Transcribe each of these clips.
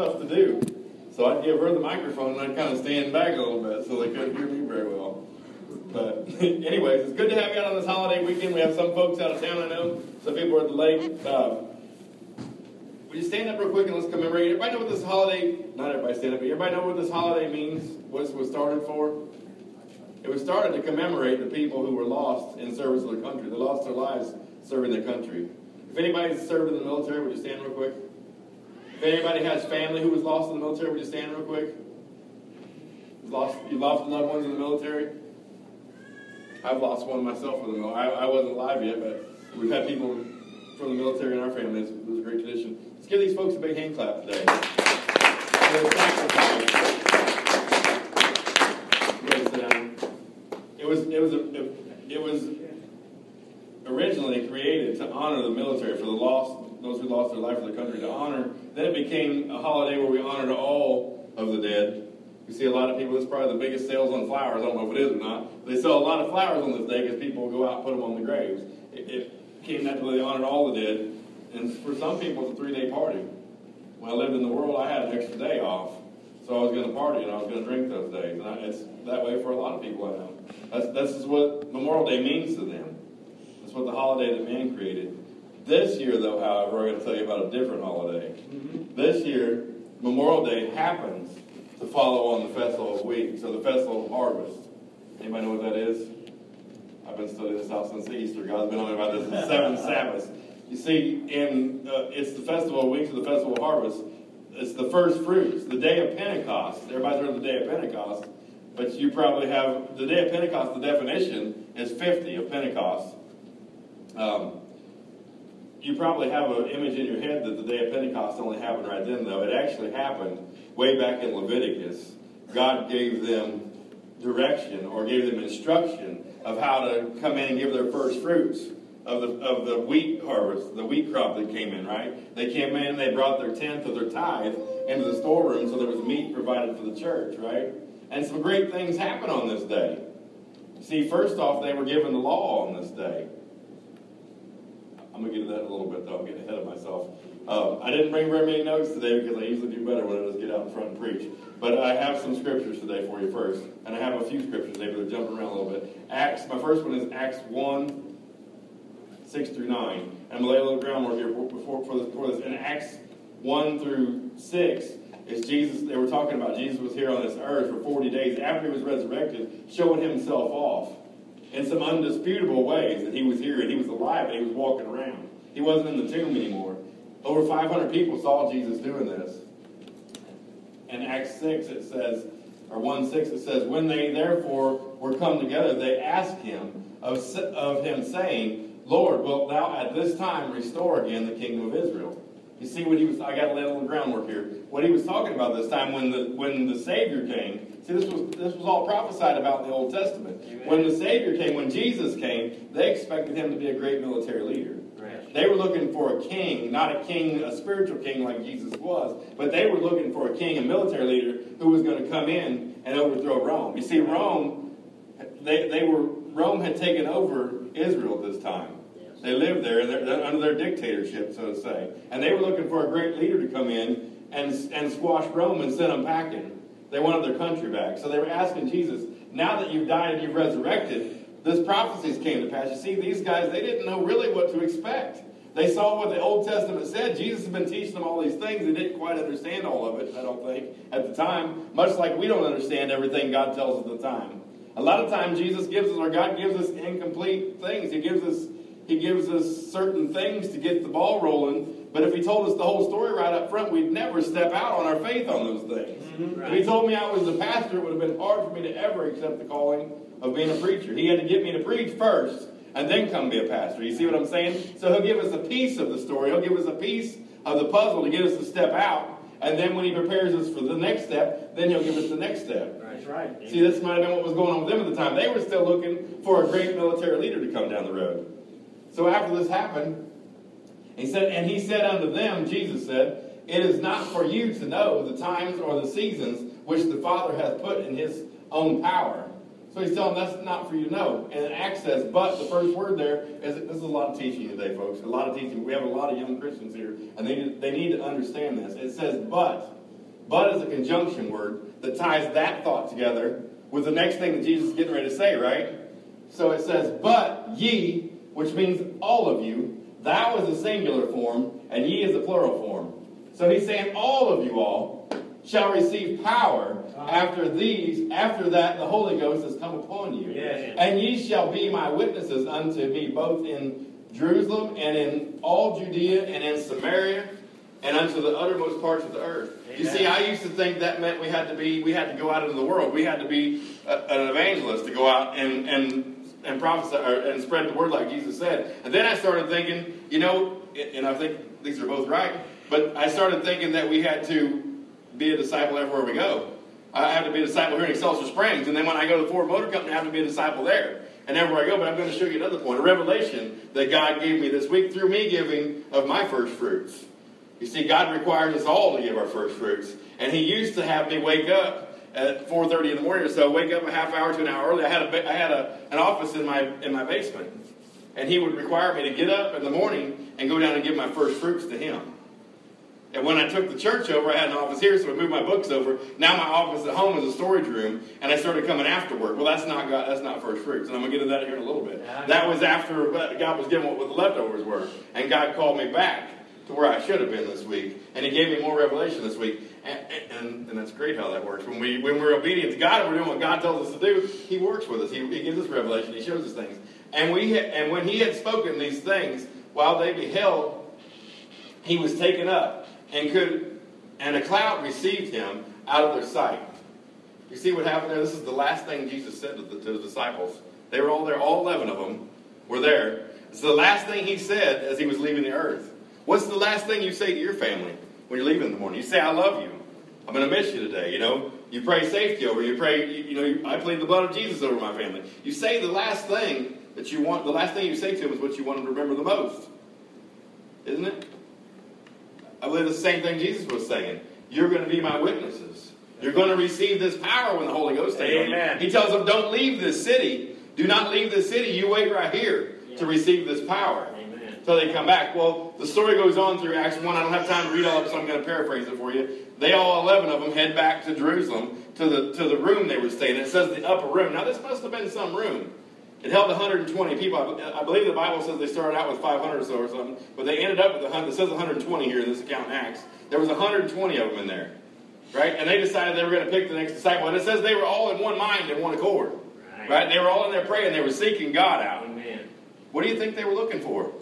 tough to do. So I'd give her the microphone and I'd kind of stand back a little bit so they couldn't hear me very well. But anyways, it's good to have you out on this holiday weekend. We have some folks out of town, I know. Some people are at the lake. Uh, will you stand up real quick and let's commemorate? Everybody know what this holiday, not everybody stand up, but everybody know what this holiday means? What it was started for? It was started to commemorate the people who were lost in service of the country. They lost their lives serving the country. If anybody's served in the military, would you stand real quick? If anybody has family who was lost in the military, would you stand real quick? Lost, you lost loved ones in the military? I've lost one myself in the military. I, I wasn't alive yet, but we've had people from the military in our family. It was a great tradition. Let's give these folks a big hand clap today. It was it was a, it was originally created to honor the military for the lost those who lost their life for the country to honor. Then it became a holiday where we honored all of the dead you see a lot of people, it's probably the biggest sales on flowers. I don't know if it is or not. They sell a lot of flowers on this day because people go out and put them on the graves. It, it came naturally, they honored all the dead. And for some people, it's a three day party. When I lived in the world, I had an extra day off. So I was going to party and I was going to drink those days. And I, it's that way for a lot of people I know. That's, is what Memorial Day means to them. That's what the holiday that man created. This year, though, however, I'm going to tell you about a different holiday. Mm-hmm. This year, Memorial Day happens to follow on the Festival of Weeks, so the Festival of Harvest. Anybody know what that is? I've been studying this out since Easter. God's been on me about this in seven Sabbaths. You see, in uh, it's the Festival of Weeks or the Festival of Harvest. It's the first fruits, the day of Pentecost. Everybody's heard of the day of Pentecost, but you probably have the day of Pentecost. The definition is 50 of Pentecost. Um, you probably have an image in your head that the day of Pentecost only happened right then, though. It actually happened way back in Leviticus. God gave them direction or gave them instruction of how to come in and give their first fruits of the, of the wheat harvest, the wheat crop that came in, right? They came in, and they brought their tenth of their tithe into the storeroom so there was meat provided for the church, right? And some great things happened on this day. See, first off, they were given the law on this day. I'm to get to that in a little bit, though. I'm getting ahead of myself. Um, I didn't bring very many notes today because I usually do better when I just get out in front and preach. But I have some scriptures today for you first. And I have a few scriptures today, but they're jumping around a little bit. Acts, my first one is Acts 1, 6 through 9. And I'm to lay a little groundwork here before, for, this, before this. In Acts 1 through 6, is Jesus, they were talking about Jesus was here on this earth for 40 days after he was resurrected, showing himself off in some undisputable ways that he was here and he was alive and he was walking around. He wasn't in the tomb anymore. Over 500 people saw Jesus doing this. In Acts 6, it says, or 1 6, it says, When they therefore were come together, they asked him of, of him, saying, Lord, wilt thou at this time restore again the kingdom of Israel? You see what he was, I got to lay a little groundwork here. What he was talking about this time when the, when the Savior came, See, this was this was all prophesied about in the Old Testament. Amen. When the Savior came, when Jesus came, they expected him to be a great military leader. Right. They were looking for a king, not a king, a spiritual king like Jesus was, but they were looking for a king, a military leader who was going to come in and overthrow Rome. You see, Rome, they, they were Rome had taken over Israel this time. They lived there they're, they're under their dictatorship, so to say, and they were looking for a great leader to come in and and squash Rome and send them packing. They wanted their country back. So they were asking Jesus, now that you've died and you've resurrected, this prophecies came to pass. You see, these guys, they didn't know really what to expect. They saw what the Old Testament said. Jesus had been teaching them all these things. They didn't quite understand all of it, I don't think, at the time. Much like we don't understand everything God tells us at the time. A lot of times Jesus gives us, or God gives us incomplete things. He gives us, He gives us certain things to get the ball rolling, but if he told us the whole story right up front, we'd never step out on our faith on those things. Mm-hmm, right. If he told me I was a pastor, it would have been hard for me to ever accept the calling of being a preacher. He had to get me to preach first and then come be a pastor. You see what I'm saying? So he'll give us a piece of the story. He'll give us a piece of the puzzle to get us to step out. And then when he prepares us for the next step, then he'll give us the next step. That's right. See, this might have been what was going on with them at the time. They were still looking for a great military leader to come down the road. So after this happened, he said, and he said unto them, Jesus said, It is not for you to know the times or the seasons which the Father hath put in his own power. So he's telling them that's not for you to know. And Acts says, but the first word there is this is a lot of teaching today, folks. A lot of teaching. We have a lot of young Christians here, and they, they need to understand this. It says, but But is a conjunction word that ties that thought together with the next thing that Jesus is getting ready to say, right? So it says, But ye, which means all of you, thou is a singular form, and ye is a plural form. So he's saying, All of you all shall receive power after these, after that the Holy Ghost has come upon you. Yes. And ye shall be my witnesses unto me both in Jerusalem and in all Judea and in Samaria and unto the uttermost parts of the earth. You see, I used to think that meant we had to be, we had to go out into the world. We had to be a, an evangelist to go out and and and prophesy or, and spread the word like Jesus said. And then I started thinking, you know, and I think these are both right. But I started thinking that we had to be a disciple everywhere we go. I have to be a disciple here in Excelsior Springs, and then when I go to the Ford Motor Company, I have to be a disciple there. And everywhere I go, but I'm going to show you another point, a revelation that God gave me this week through me giving of my first fruits. You see, God requires us all to give our first fruits. And He used to have me wake up at 4.30 in the morning or so, wake up a half hour to an hour early. I had, a, I had a, an office in my, in my basement. And He would require me to get up in the morning and go down and give my first fruits to Him. And when I took the church over, I had an office here, so I moved my books over. Now my office at home is a storage room, and I started coming after work. Well, that's not God, that's not first fruits, and I'm gonna get into that here in a little bit. That was after God was giving what the leftovers were, and God called me back to where I should have been this week, and He gave me more revelation this week. And, and, and that's great how that works. When we when we're obedient to God and we're doing what God tells us to do, He works with us. He, he gives us revelation. He shows us things. And we and when He had spoken these things, while they beheld, He was taken up and could and a cloud received him out of their sight. You see what happened there? This is the last thing Jesus said to the, to the disciples. They were all there, all 11 of them were there. It's the last thing he said as he was leaving the earth. What's the last thing you say to your family when you're leaving in the morning? You say, I love you. I'm going to miss you today. You know, you pray safety over. You pray, you, you know, I plead the blood of Jesus over my family. You say the last thing that you want, the last thing you say to them is what you want them to remember the most. Isn't it? I believe the same thing Jesus was saying. You're going to be my witnesses. You're going to receive this power when the Holy Ghost takes. Amen. He tells them, don't leave this city. Do not leave this city. You wait right here to receive this power. Amen. Until they come back. Well, the story goes on through Acts 1. I don't have time to read all of it, so I'm going to paraphrase it for you. They all 11 of them head back to Jerusalem to the, to the room they were staying in. It says the upper room. Now, this must have been some room. It held 120 people. I, I believe the Bible says they started out with 500 or so or something, but they ended up with 100. It says 120 here in this account in Acts. There was 120 of them in there, right? And they decided they were going to pick the next disciple. And it says they were all in one mind and one accord, Right. right? They were all in there praying. They were seeking God out. Amen. What do you think they were looking for?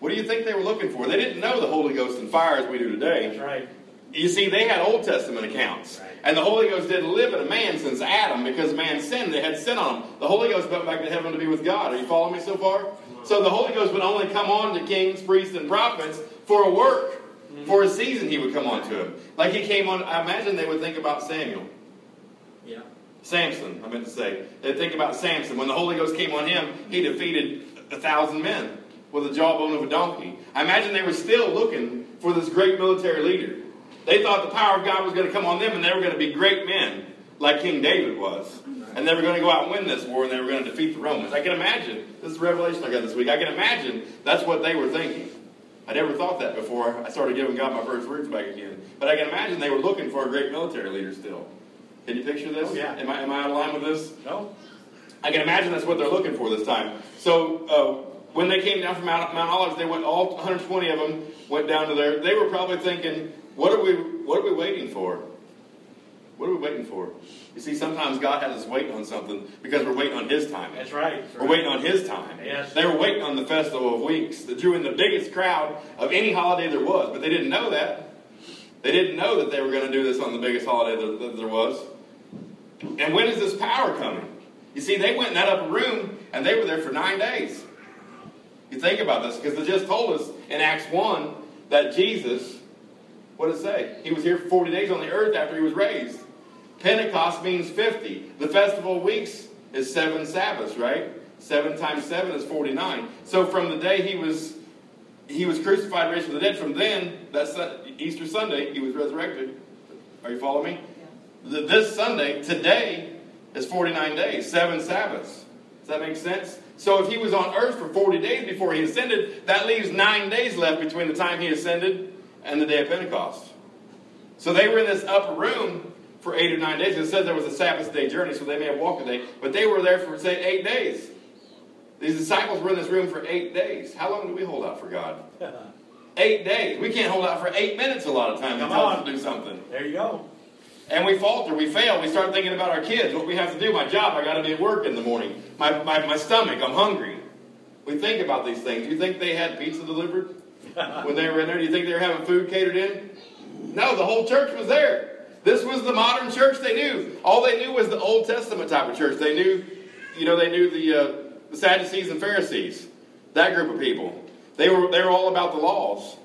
What do you think they were looking for? They didn't know the Holy Ghost and fire as we do today. That's right. You see, they had Old Testament accounts. Right. And the Holy Ghost didn't live in a man since Adam because man sinned. They had sin on them. The Holy Ghost went back to heaven to be with God. Are you following me so far? So the Holy Ghost would only come on to kings, priests, and prophets for a work. Mm-hmm. For a season, he would come on to him. Like he came on, I imagine they would think about Samuel. Yeah. Samson, I meant to say. They'd think about Samson. When the Holy Ghost came on him, he defeated a thousand men with the jawbone of a donkey. I imagine they were still looking for this great military leader. They thought the power of God was going to come on them and they were going to be great men like King David was. And they were going to go out and win this war and they were going to defeat the Romans. I can imagine, this is a revelation I got this week, I can imagine that's what they were thinking. I never thought that before I started giving God my first fruits back again. But I can imagine they were looking for a great military leader still. Can you picture this? Oh, yeah. Am I, am I out of line with this? No. I can imagine that's what they're looking for this time. So uh, when they came down from Mount, Mount Olives, they went all 120 of them went down to there. They were probably thinking, "What are we? What are we waiting for? What are we waiting for?" You see, sometimes God has us waiting on something because we're waiting on His time. That's right. That's We're right. waiting on His time. Yes. They were waiting on the Festival of Weeks that drew in the biggest crowd of any holiday there was, but they didn't know that. They didn't know that they were going to do this on the biggest holiday that, that there was. And when is this power coming? You see, they went in that upper room and they were there for nine days. You think about this because they just told us in Acts 1 that Jesus, what did it say? He was here for 40 days on the earth after he was raised. Pentecost means 50. The Festival of Weeks is seven Sabbaths, right? Seven times seven is 49. So from the day he was he was crucified, raised from the dead, from then, that's Easter Sunday, he was resurrected. Are you following me? The- This Sunday, today, is 49 days, seven Sabbaths. Does that make sense? So if he was on earth for 40 days before he ascended, that leaves nine days left between the time he ascended and the day of Pentecost. So they were in this upper room for eight or nine days. It says there was a Sabbath day journey, so they may have walked a day, but they were there for, say, eight days. These disciples were in this room for eight days. How long do we hold out for God? eight days. We can't hold out for eight minutes a lot of times. Come He tells on. us to do something. There you go. And we falter, we fail, we start thinking about our kids, what we have to do, my job, I gotta be at work in the morning, my, my, my stomach, I'm hungry. We think about these things. Do you think they had pizza delivered when they were in there? Do you think they were having food catered in? No, the whole church was there. This was the modern church they knew. All they knew was the Old Testament type of church. They knew, you know, they knew the, uh, the Sadducees and Pharisees, that group of people. They were, they were all about the laws.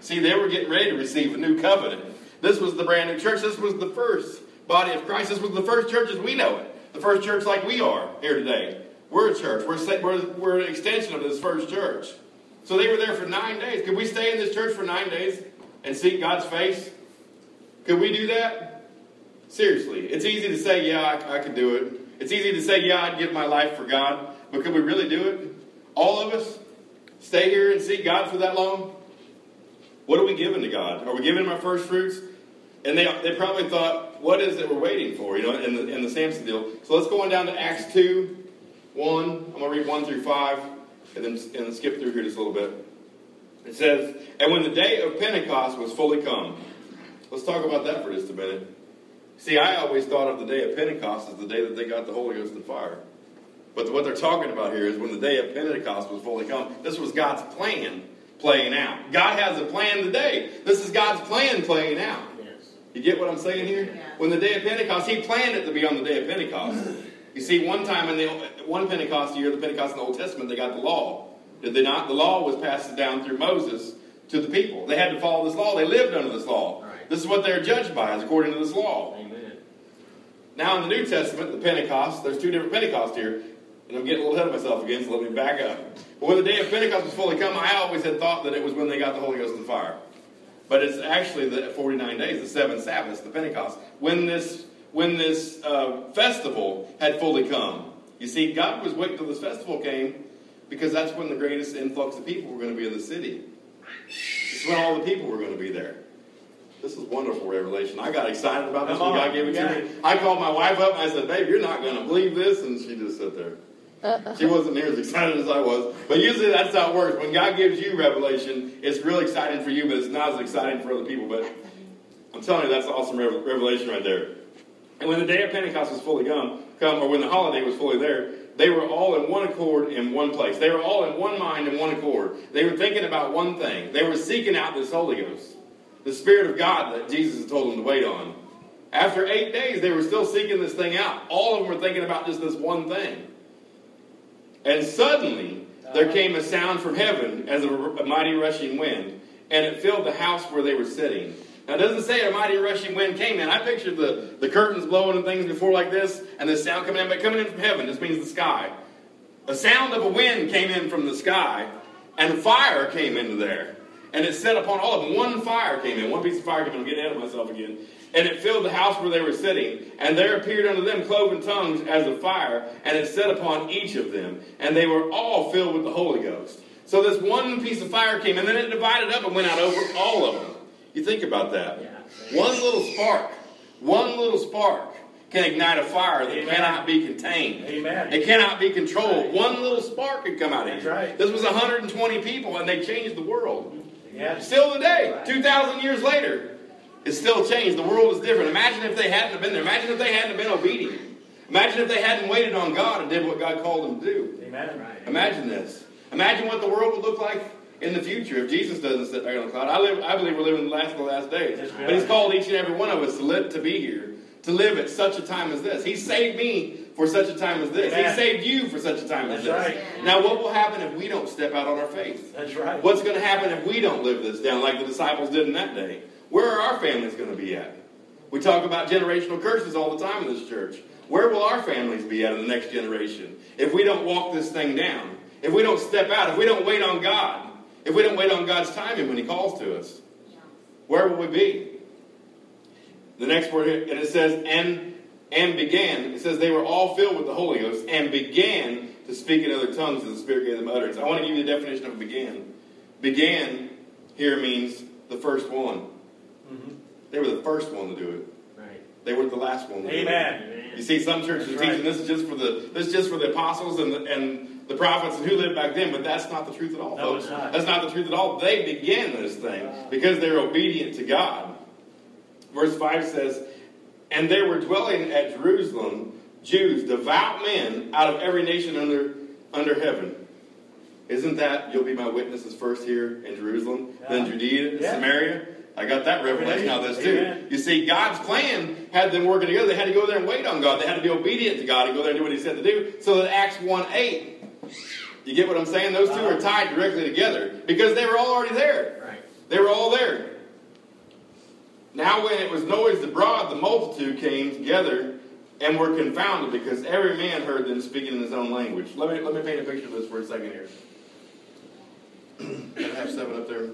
See, they were getting ready to receive a new covenant. This was the brand new church. This was the first body of Christ. This was the first church as we know it. The first church like we are here today. We're a church. We're, we're, we're an extension of this first church. So they were there for nine days. Could we stay in this church for nine days and seek God's face? Could we do that? Seriously. It's easy to say, yeah, I, I could do it. It's easy to say, yeah, I'd give my life for God. But could we really do it? All of us? Stay here and seek God for that long? What are we giving to God? Are we giving Him our first fruits? And they, they probably thought, what is it we're waiting for? You know, in the, in the Samson deal. So let's go on down to Acts 2, 1. I'm going to read 1 through 5, and then, and skip through here just a little bit. It says, And when the day of Pentecost was fully come. Let's talk about that for just a minute. See, I always thought of the day of Pentecost as the day that they got the Holy Ghost and fire. But what they're talking about here is when the day of Pentecost was fully come. This was God's plan playing out. God has a plan today. This is God's plan playing out. Yes. You get what I'm saying here? Yeah. When the day of Pentecost, He planned it to be on the day of Pentecost. You see, one time in the one Pentecost year, the Pentecost in the Old Testament, they got the law. Did they not? The law was passed down through Moses to the people. They had to follow this law. They lived under this law. Right. This is what they're judged by, is according to this law. Amen. Now in the New Testament, the Pentecost, there's two different Pentecost here. And I'm getting a little ahead of myself again, so let me back up. But when the day of Pentecost was fully come, I always had thought that it was when they got the Holy Ghost and fire. But it's actually the 49 days, the seven Sabbaths, the Pentecost, when this when this uh, festival had fully come. You see, God was waiting till this festival came because that's when the greatest influx of people were going to be in the city. This is when all the people were going to be there. This is wonderful revelation. I got excited about this Come when on, God gave it to me. it. I called my wife up and I said, Babe, you're not going to believe this. And she just sat there. She wasn't near as excited as I was. But usually that's how it works. When God gives you revelation, it's really exciting for you, but it's not as exciting for other people. But I'm telling you, that's awesome revelation right there. And when the day of Pentecost was fully come, come, or when the holiday was fully there, they were all in one accord in one place. They were all in one mind in one accord. They were thinking about one thing. They were seeking out this Holy Ghost, the Spirit of God that Jesus had told them to wait on. After eight days, they were still seeking this thing out. All of them were thinking about just this one thing. And suddenly, there came a sound from heaven as of a mighty rushing wind, and it filled the house where they were sitting. Now, it doesn't say a mighty rushing wind came in. I pictured the, the curtains blowing and things before like this, and the sound coming in, but coming in from heaven just means the sky. A sound of a wind came in from the sky, and fire came into there. And it set upon all of them. One fire came in. One piece of fire came in. I'm getting ahead of myself again. And it filled the house where they were sitting. And there appeared unto them cloven tongues as of fire, and it set upon each of them. And they were all filled with the Holy Ghost. So this one piece of fire came, and then it divided up and went out over all of them. You think about that. Yeah. One little spark, one little spark can ignite a fire that Amen. cannot be contained. Amen. It cannot be controlled. One little spark could come out of here. right. This was 120 people, and they changed the world. Yes. Still today, 2,000 years later, it's still changed. The world is different. Imagine if they hadn't have been there. Imagine if they hadn't been obedient. Imagine if they hadn't waited on God and did what God called them to do. Amen. Imagine this. Imagine what the world would look like in the future if Jesus doesn't sit there on the cloud. I, live, I believe we're living the last of the last days. But He's called each and every one of us to live to be here, to live at such a time as this. He saved me for such a time as this. He saved you for such a time as That's this. right. Now, what will happen if we don't step out on our faith? That's right. What's going to happen if we don't live this down like the disciples did in that day? Where are our families going to be at? We talk about generational curses all the time in this church. Where will our families be at in the next generation if we don't walk this thing down? If we don't step out? If we don't wait on God? If we don't wait on God's timing when He calls to us? Where will we be? The next word here, and it says, and and began. It says they were all filled with the Holy Ghost and began to speak in other tongues as the Spirit gave them utterance. I want to give you the definition of began. Began here means the first one. Mhm. They were the first one to do it. Right. They weren't the last one. To Amen. Do it. You see, some churches are That's right. teaching this is just for the this is just for the apostles and the, and the prophets and who lived back then, but that's not the truth at all, No, folks. it's not. That's not the truth at all. They began this thing because they're obedient to God. Verse five says, "And there were dwelling at Jerusalem Jews, devout men out of every nation under under heaven." Isn't that you'll be my witnesses first here in Jerusalem, then Judea, and Yeah. Samaria? I got that revelation out of this too. You see, God's plan had them working together. They had to go there and wait on God. They had to be obedient to God and go there and do what He said to do. So that Acts 1 8, you get what I'm saying? Those 2 Uh-huh. are tied directly together because they were all already there. Right. They were all there. Now, when it was noised abroad, the multitude came together and were confounded because every man heard them speaking in his own language. Let me, let me paint a picture of this for a second here. I have seven up there?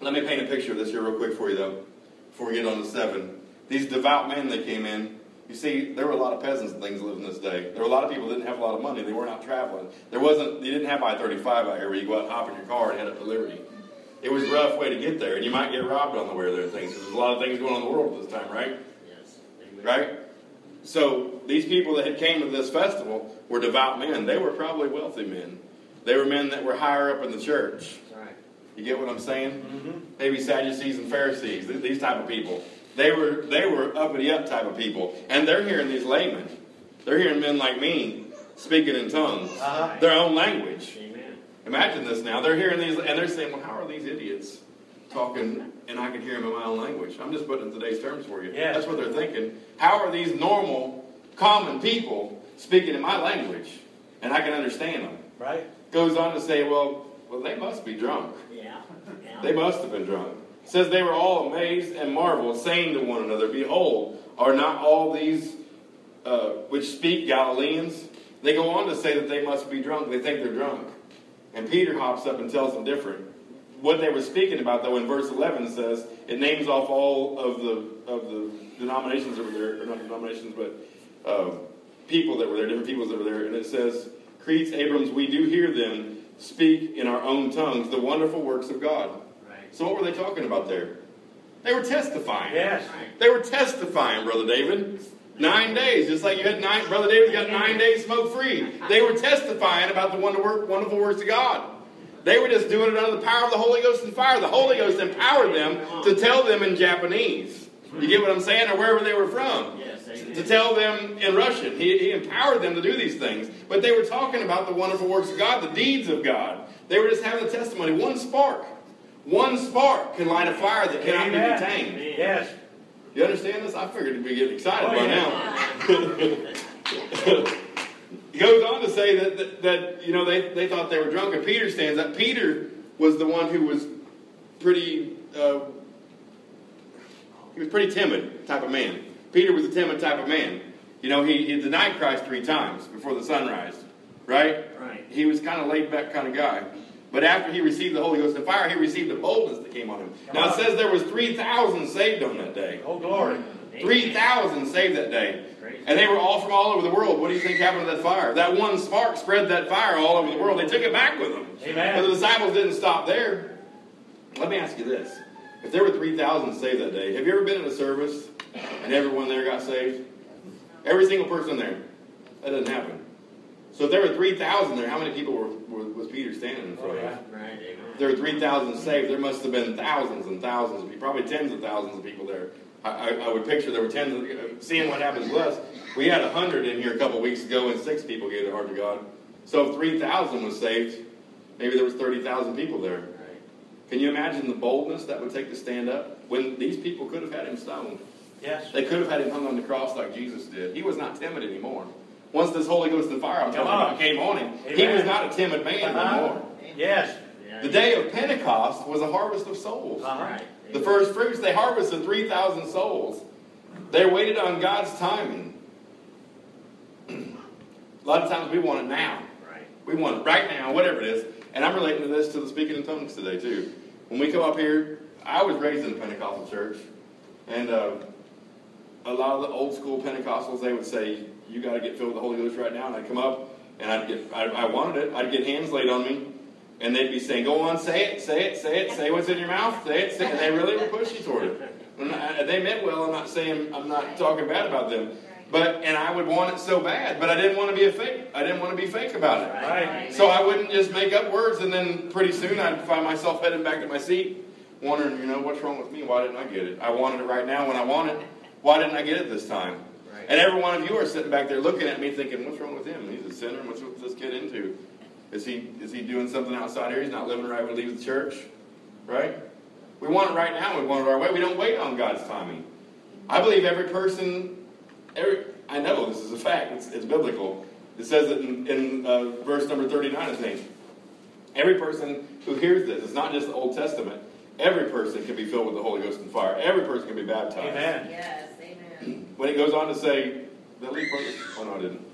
Let me paint a picture of this here real quick for you, though, before we get on to seven. These devout men that came in, you see, there were a lot of peasants and things living this day. There were a lot of people that didn't have a lot of money. They weren't out traveling. There wasn't, you didn't have I-35 out here where you go out and hop in your car and head up to Liberty. It was a rough way to get there, and you might get robbed on the way there and things, because there's a lot of things going on in the world at this time, right? Yes. Amen. Right? So these people that had came to this festival were devout men. They were probably wealthy men. They were men that were higher up in the church. You get what I'm saying? Mm-hmm. Maybe Sadducees and Pharisees, th- these type of people. They were they were uppity up type of people, and they're hearing these laymen. They're hearing men like me speaking in tongues, Uh-huh. their own language. Amen. Imagine this now. They're hearing these, and they're saying, "Well, how are these idiots talking, and I can hear them in my own language?" I'm just putting it in today's terms for you. Yes. That's what they're thinking. How are these normal, common people speaking in my language, and I can understand them? Right? Goes on to say, "Well, well, they must be drunk." They must have been drunk. It says they were all amazed and marveled, saying to one another, Behold, are not all these uh, which speak Galileans? They go on to say that they must be drunk. They think they're drunk. And Peter hops up and tells them different. What they were speaking about, though, in verse 11 says, it names off all of the, of the denominations that were there, or not denominations, but uh, people that were there, different peoples that were there. And it says, Cretes, Abrams, we do hear them speak in our own tongues the wonderful works of God. Right. So what were they talking about there? They were testifying. Yes. They were testifying, Brother David. Nine days, just like you had nine, Brother David got nine days smoke free. They were testifying about the wonder wonderful works of God. They were just doing it under the power of the Holy Ghost and fire. The Holy Ghost empowered them to tell them in Japanese. You get what I'm saying, or wherever they were from Yes. to tell them in Russian. He, he empowered them to do these things. But they were talking about the wonderful works of God, the deeds of God. They were just having a testimony. One spark. One spark can light a fire that cannot Amen. be contained. Yes. You understand this? I figured you'd be getting excited Oh, by yeah. now. he goes on to say that, that, that, you know, they, they thought they were drunk. And Peter stands up. Peter was the one who was pretty, uh, he was pretty timid type of man. Peter was a timid type of man. You know, he, he denied Christ three times before the sunrise, right? Right. He was kind of laid back kind of guy. But after he received the Holy Ghost and fire, he received the boldness that came on him. Now it says there was 3,000 saved on that day. Oh, glory. 3,000 saved that day. And they were all from all over the world. What do you think happened to that fire? That one spark spread that fire all over the world. They took it back with them. Amen. But the disciples didn't stop there. Let me ask you this. If there were 3,000 saved that day, have you ever been in a service and everyone there got saved? Every single person there. That doesn't happen. So if there were 3,000 there, how many people were, were, was Peter standing in front Oh, of? yeah. Right. Amen. There were 3,000 saved, there must have been thousands and thousands of people, probably tens of thousands of people there. I, I, I would picture there were tens of, uh, seeing what happens with us. We had 100 in here a couple weeks ago and six people gave their heart to God. So if 3,000 was saved, maybe there was 30,000 people there. Right. Can you imagine the boldness that would take to stand up when these people could have had him stoned? Yes. They could have had him hung on the cross like Jesus did. He was not timid anymore. Once this Holy Ghost and fire I'm talking on. about came on him, he was not a timid man Uh-huh. anymore. Yes. The day of Pentecost was a harvest of souls. Uh-huh. The first fruits, they harvested 3,000 souls. They waited on God's timing. a lot of times we want it now. Right. We want it right now, whatever it is. And I'm relating to this to the speaking in tongues today, too. When we come up here, I was raised in a Pentecostal church. And uh, a lot of the old school Pentecostals, they would say, You got to get filled with the Holy Ghost right now. And I'd come up and I'd get, I, I wanted it. I'd get hands laid on me. And they'd be saying, Go on, say it, say it, say it, say what's in your mouth, say it, say it. And they really were pushy toward it. And I- they meant well. I'm not saying, I'm not talking bad about them. But, and I would want it so bad, but I didn't want to be a fake. I didn't want to be fake about it. Right. So I wouldn't just make up words, and then pretty soon I'd find myself heading back to my seat, wondering, you know, what's wrong with me? Why didn't I get it? I wanted it right now when I want it. Why didn't I get it this time? Right. And every one of you are sitting back there looking at me, thinking, what's wrong with him? He's a sinner. What's with this kid into? Is he is he doing something outside here? He's not living right when he leaves the church, right? We want it right now. We want it our way. We don't wait on God's timing. I believe every person, every I know this is a fact. It's, it's biblical. It says it in, in uh, verse number thirty-nine, I think. Every person who hears this, it's not just the Old Testament. Every person can be filled with the Holy Ghost and fire. Every person can be baptized. Amen. Yes, amen. When it goes on to say, did I leave part of this? Oh, no, I didn't.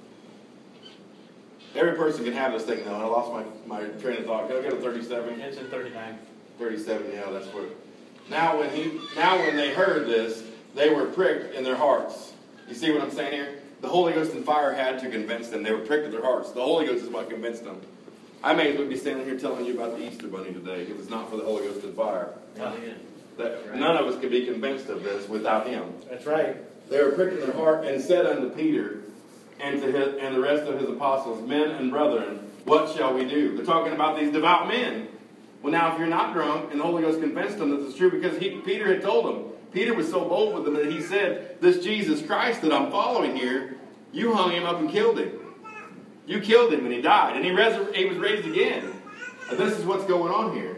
Every person can have this thing now. I lost my, my train of thought. Can I go to 37? It's in 39. 37, yeah, that's what. Now when he now when they heard this, they were pricked in their hearts. You see what I'm saying here? The Holy Ghost and fire had to convince them. They were pricked in their hearts. The Holy Ghost is what convinced them. I may as well be standing here telling you about the Easter bunny today if it's not for the Holy Ghost and fire. Amen. That none of us could be convinced of this without him. That's right. They were pricked in their heart and said unto Peter and to his, and the rest of his apostles, Men and brethren, what shall we do? They're talking about these devout men. Well, now, if you're not drunk, and the Holy Ghost convinced them that it's true, because he, Peter had told them. Peter was so bold with them that he said, This Jesus Christ that I'm following here, you hung him up and killed him. You killed him and he died, and he, he was raised again. This is what's going on here.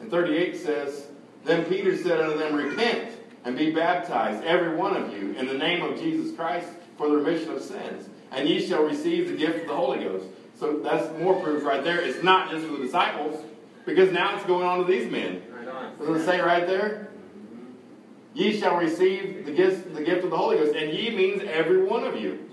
And 38 says, Then Peter said unto them, Repent and be baptized, every one of you, in the name of Jesus Christ for the remission of sins, and ye shall receive the gift of the Holy Ghost. So that's more proof right there. It's not just for the disciples, because now it's going on to these men. Right on. What does it say right there? Ye shall receive the gift, the gift of the Holy Ghost, and ye means every one of you.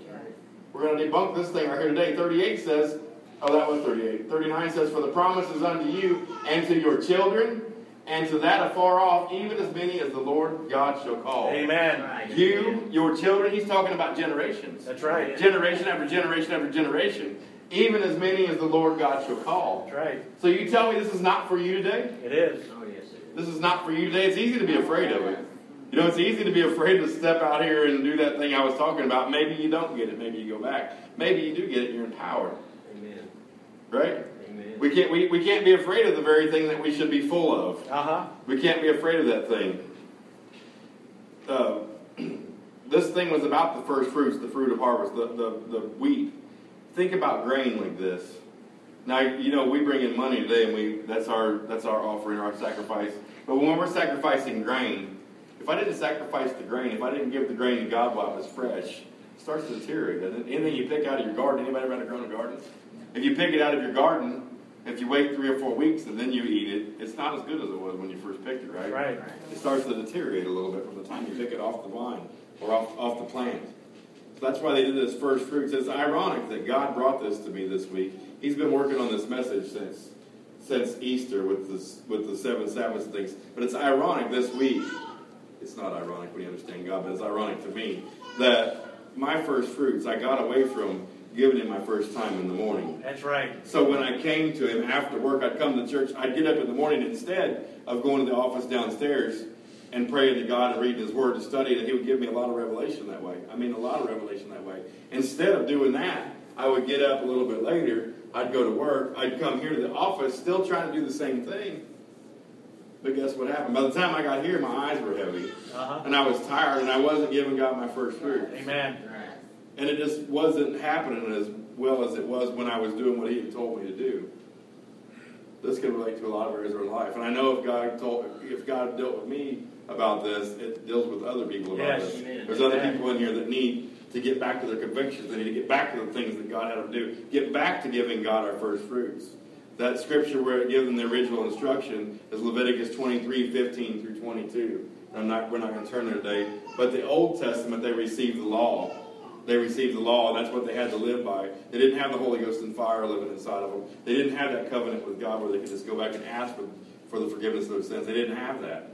We're going to debunk this thing right here today. 38 says, oh, that was 38. 39 says, For the promise is unto you and to your children, and to that afar off, even as many as the Lord God shall call. Amen. Right. You, your children, he's talking about generations. That's right. Generation after generation after generation. Even as many as the Lord God shall call. That's right. So you tell me this is not for you today? It is. Oh, yes, it is. This is not for you today. It's easy to be afraid of it. You know, it's easy to be afraid to step out here and do that thing I was talking about. Maybe you don't get it. Maybe you go back. Maybe you do get it. You're empowered, Amen. right? Amen. We can't. We, we can't be afraid of the very thing that we should be full of. Uh huh. We can't be afraid of that thing. Uh, this thing was about the first fruits, the fruit of harvest, the, the, the wheat. Think about grain like this. Now you know we bring in money today, and we that's our that's our offering, our sacrifice. But when we're sacrificing grain, if I didn't sacrifice the grain, if I didn't give the grain to God while it was fresh, it starts to deteriorate. Doesn't it? Anything you pick out of your garden, anybody ever grown a garden? If you pick it out of your garden, if you wait three or four weeks and then you eat it, it's not as good as it was when you first picked it, right? Right. It starts to deteriorate a little bit from the time you pick it off the vine or off, off the plant. So that's why they did this first fruits. It's ironic that God brought this to me this week. He's been working on this message since since Easter with this with the seven Sabbaths things. But it's ironic this week. It's not ironic when you understand God, but it's ironic to me that my first fruits I got away from giving him my first time in the morning. That's right. So when I came to him after work, I'd come to church. I'd get up in the morning instead of going to the office downstairs and praying to God and reading His Word and studying, and He would give me a lot of revelation that way. I mean, a lot of revelation that way. Instead of doing that, I would get up a little bit later. I'd go to work. I'd come here to the office, still trying to do the same thing. But guess what happened? By the time I got here, my eyes were heavy, Uh huh. and I was tired, and I wasn't giving God my first fruit. Amen. And it just wasn't happening as well as it was when I was doing what he had told me to do. This can relate to a lot of areas of our life. And I know if God told if God dealt with me about this, it deals with other people about Yes. this. There's other people in here that need to get back to their convictions. They need to get back to the things that God had them do. Get back to giving God our first fruits. That scripture where it gives them the original instruction is Leviticus 23, 15 through 22. I'm not, we're not going to turn there today. But the Old Testament, they received the law. They received the law, and that's what they had to live by. They didn't have the Holy Ghost and fire living inside of them. They didn't have that covenant with God where they could just go back and ask for, for the forgiveness of their sins. They didn't have that.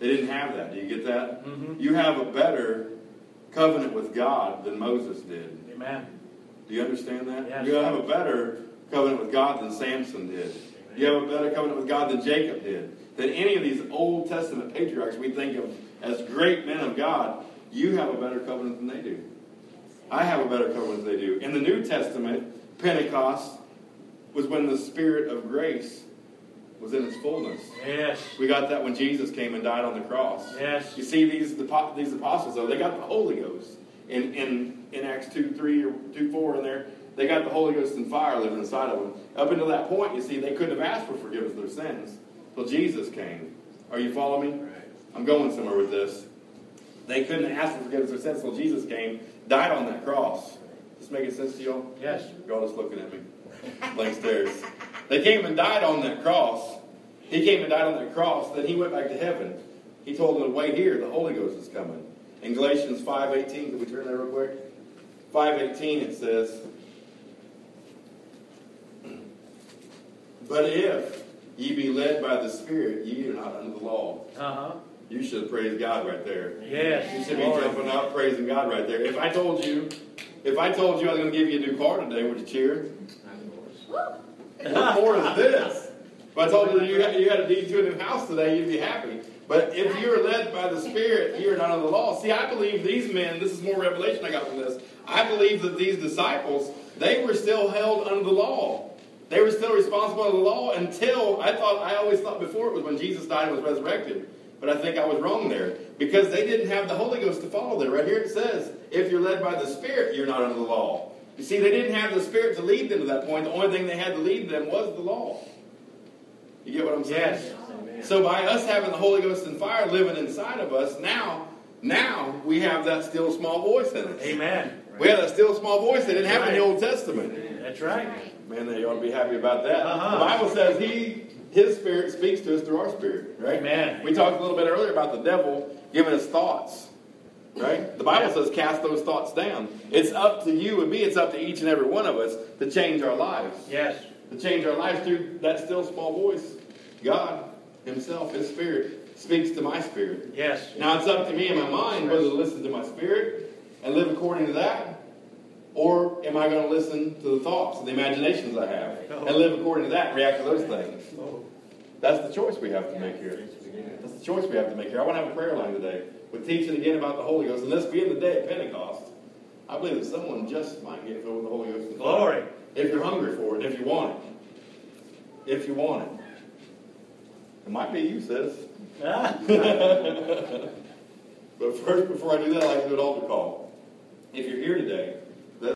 They didn't have that. Do you get that? Mhm. You have a better covenant with God than Moses did. Amen. Do you understand that? Yes. You have a better covenant with God than Samson did. You have a better covenant with God than Jacob did. Than any of these Old Testament patriarchs we think of as great men of God. You have a better covenant than they do. I have a better covenant than they do. In the New Testament, Pentecost was when the Spirit of grace was in its fullness. Yes. We got that when Jesus came and died on the cross. Yes. You see these these apostles though, they got the Holy Ghost in in, in Acts two three or two four in there. They got the Holy Ghost and fire living inside of them. Up until that point, you see, they couldn't have asked for forgiveness of their sins. Till Jesus came. Are you following me? I'm going somewhere with this. They couldn't ask for forgiveness of their sins till Jesus came, died on that cross. Does This making sense to y'all? Yes. Y'all just looking at me. Like stares. They came and died on that cross. He came and died on that cross. Then he went back to heaven. He told them, to wait here, the Holy Ghost is coming. In Galatians 5.18, can we turn there real quick? 5.18 it says, But if ye be led by the Spirit, ye are not under the law. Uh-huh. You should praise God right there. Yes. You should be Glory. jumping up, praising God right there. If I told you, if I told you I was going to give you a new car today, would you cheer? What more is this? If I told you that you had, you had a deed to a new house today, you'd be happy. But if you're led by the Spirit, you're not under the law. See, I believe these men, this is more revelation I got from this. I believe that these disciples, they were still held under the law. They were still responsible under the law until I thought, I always thought before it was when Jesus died and was resurrected. But I think I was wrong there because they didn't have the Holy Ghost to follow them. Right here it says, if you're led by the Spirit, you're not under the law. You see, they didn't have the Spirit to lead them to that point. The only thing they had to lead them was the law. You get what I'm saying? Yes. So by us having the Holy Ghost and fire living inside of us, now, now we have that still small voice in us. Amen. We have that still small voice that didn't have in the Old Testament. That's right. Man, they ought to be happy about that. Uh-huh. The Bible says He, His Spirit speaks to us through our spirit, right? Amen. We talked a little bit earlier about the devil giving us thoughts, right? The Bible says cast those thoughts down. It's up to you and me. It's up to each and every one of us to change our lives, Yes. to change our lives through that still small voice. God Himself, His Spirit, speaks to my spirit. Yes. Now it's up to me in my mind whether to listen to my spirit and live according to that, or am I going to listen to the thoughts and the imaginations I have and oh. live according to that react to those things? That's the choice we have to make here. That's the choice we have to make here. I want to have a prayer line today with teaching again about the Holy Ghost. And this being the day of Pentecost, I believe that someone just might get filled with the Holy Ghost. Glory. If you're hungry for it, if you want it. If you want it. It might be you, sis. But first, before I do that, I'd like to do an altar call. If you're here today